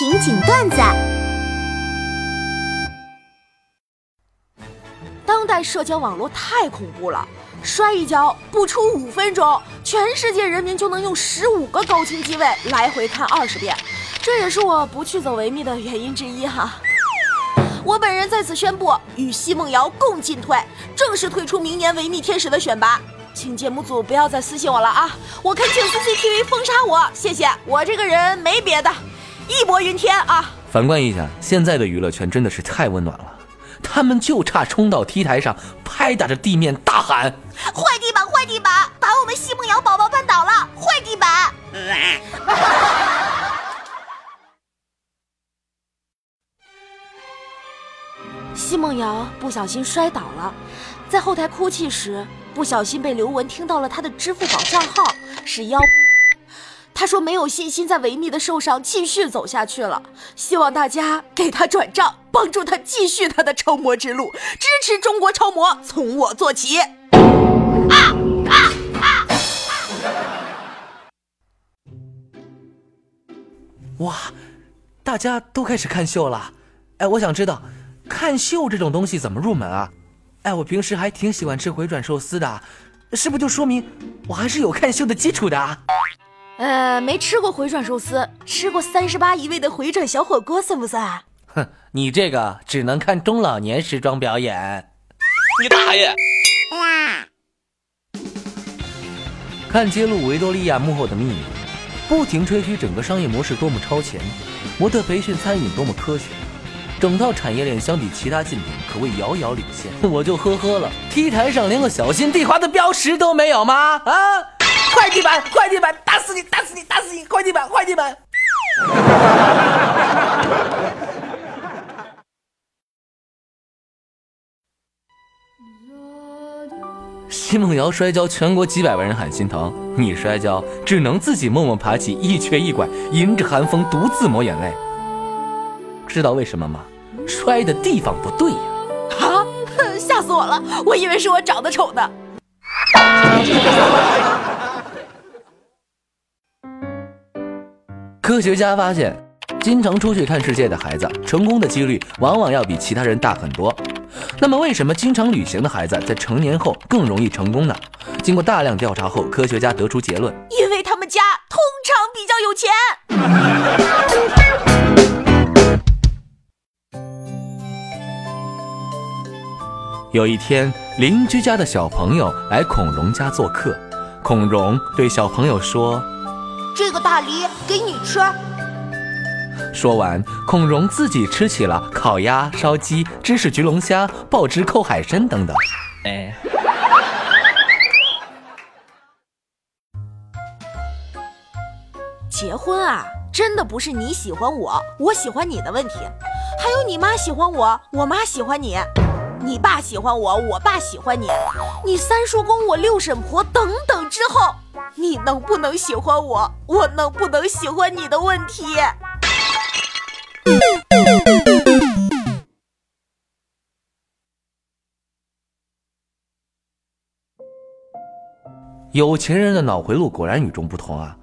情景段子。当代社交网络太恐怖了，摔一跤不出五分钟，全世界人民就能用十五个高清机位来回看二十遍，这也是我不去走维密的原因之一哈。我本人在此宣布，与奚梦瑶共进退，正式退出明年维密天使的选拔。请节目组不要再私信我了啊！我恳请 CCTV 封杀我，谢谢。我这个人没别的，义薄云天啊！反观一下，现在的娱乐圈真的是太温暖了，他们就差冲到 T 台上，拍打着地面大喊：“坏地板，坏地板，把我们奚梦瑶宝宝绊倒了！坏地板！” 奚梦瑶不小心摔倒了，在后台哭泣时，不小心被刘雯听到了她的支付宝账号是幺。他说没有信心在维密的寿上继续走下去了，希望大家给他转账，帮助他继续他的超模之路，支持中国超模从我做起。哇，大家都开始看秀了，哎，我想知道。看秀这种东西怎么入门啊？哎，我平时还挺喜欢吃回转寿司的，是不是就说明我还是有看秀的基础的啊？呃，没吃过回转寿司，吃过三十八一位的回转小火锅算不算？哼，你这个只能看中老年时装表演。你大爷！看揭露维多利亚幕后的秘密，不停吹嘘整个商业模式多么超前，模特培训餐饮多么科学。整套产业链相比其他竞品可谓遥遥领先，我就呵呵了。T 台上连个小心地滑的标识都没有吗？啊！快地板，快地板，打死你，打死你，打死你！快地板，快地板！奚梦瑶摔跤，全国几百万人喊心疼；你摔跤，只能自己默默爬起，一瘸一拐，迎着寒风独自抹眼泪。知道为什么吗？摔的地方不对呀！啊，吓死我了！我以为是我长得丑呢。科学家发现，经常出去看世界的孩子，成功的几率往往要比其他人大很多。那么，为什么经常旅行的孩子在成年后更容易成功呢？经过大量调查后，科学家得出结论：因为他们家通常比较有钱。有一天，邻居家的小朋友来孔融家做客，孔融对小朋友说：“这个大梨给你吃。”说完，孔融自己吃起了烤鸭、烧鸡、芝士焗龙虾、爆汁扣海参等等。哎，结婚啊，真的不是你喜欢我，我喜欢你的问题，还有你妈喜欢我，我妈喜欢你。你爸喜欢我，我爸喜欢你，你三叔公我六婶婆等等之后，你能不能喜欢我，我能不能喜欢你的问题。有钱人的脑回路果然与众不同啊！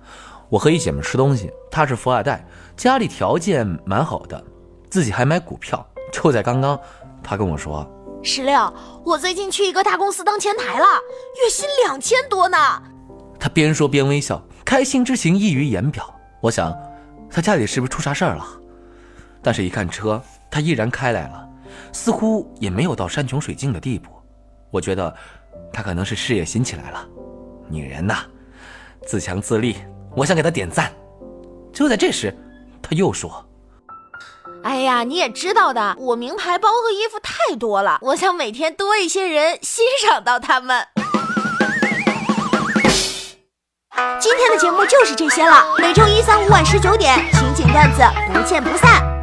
我和一姐们吃东西，她是富二代，家里条件蛮好的，自己还买股票。就在刚刚，她跟我说。石榴，我最近去一个大公司当前台了，月薪两千多呢。他边说边微笑，开心之情溢于言表。我想，他家里是不是出啥事儿了？但是，一看车，他依然开来了，似乎也没有到山穷水尽的地步。我觉得，他可能是事业心起来了。女人呐，自强自立，我想给他点赞。就在这时，他又说。哎呀，你也知道的，我名牌包和衣服太多了，我想每天多一些人欣赏到他们。今天的节目就是这些了，每周一、三、五晚十九点，情景段子不见不散。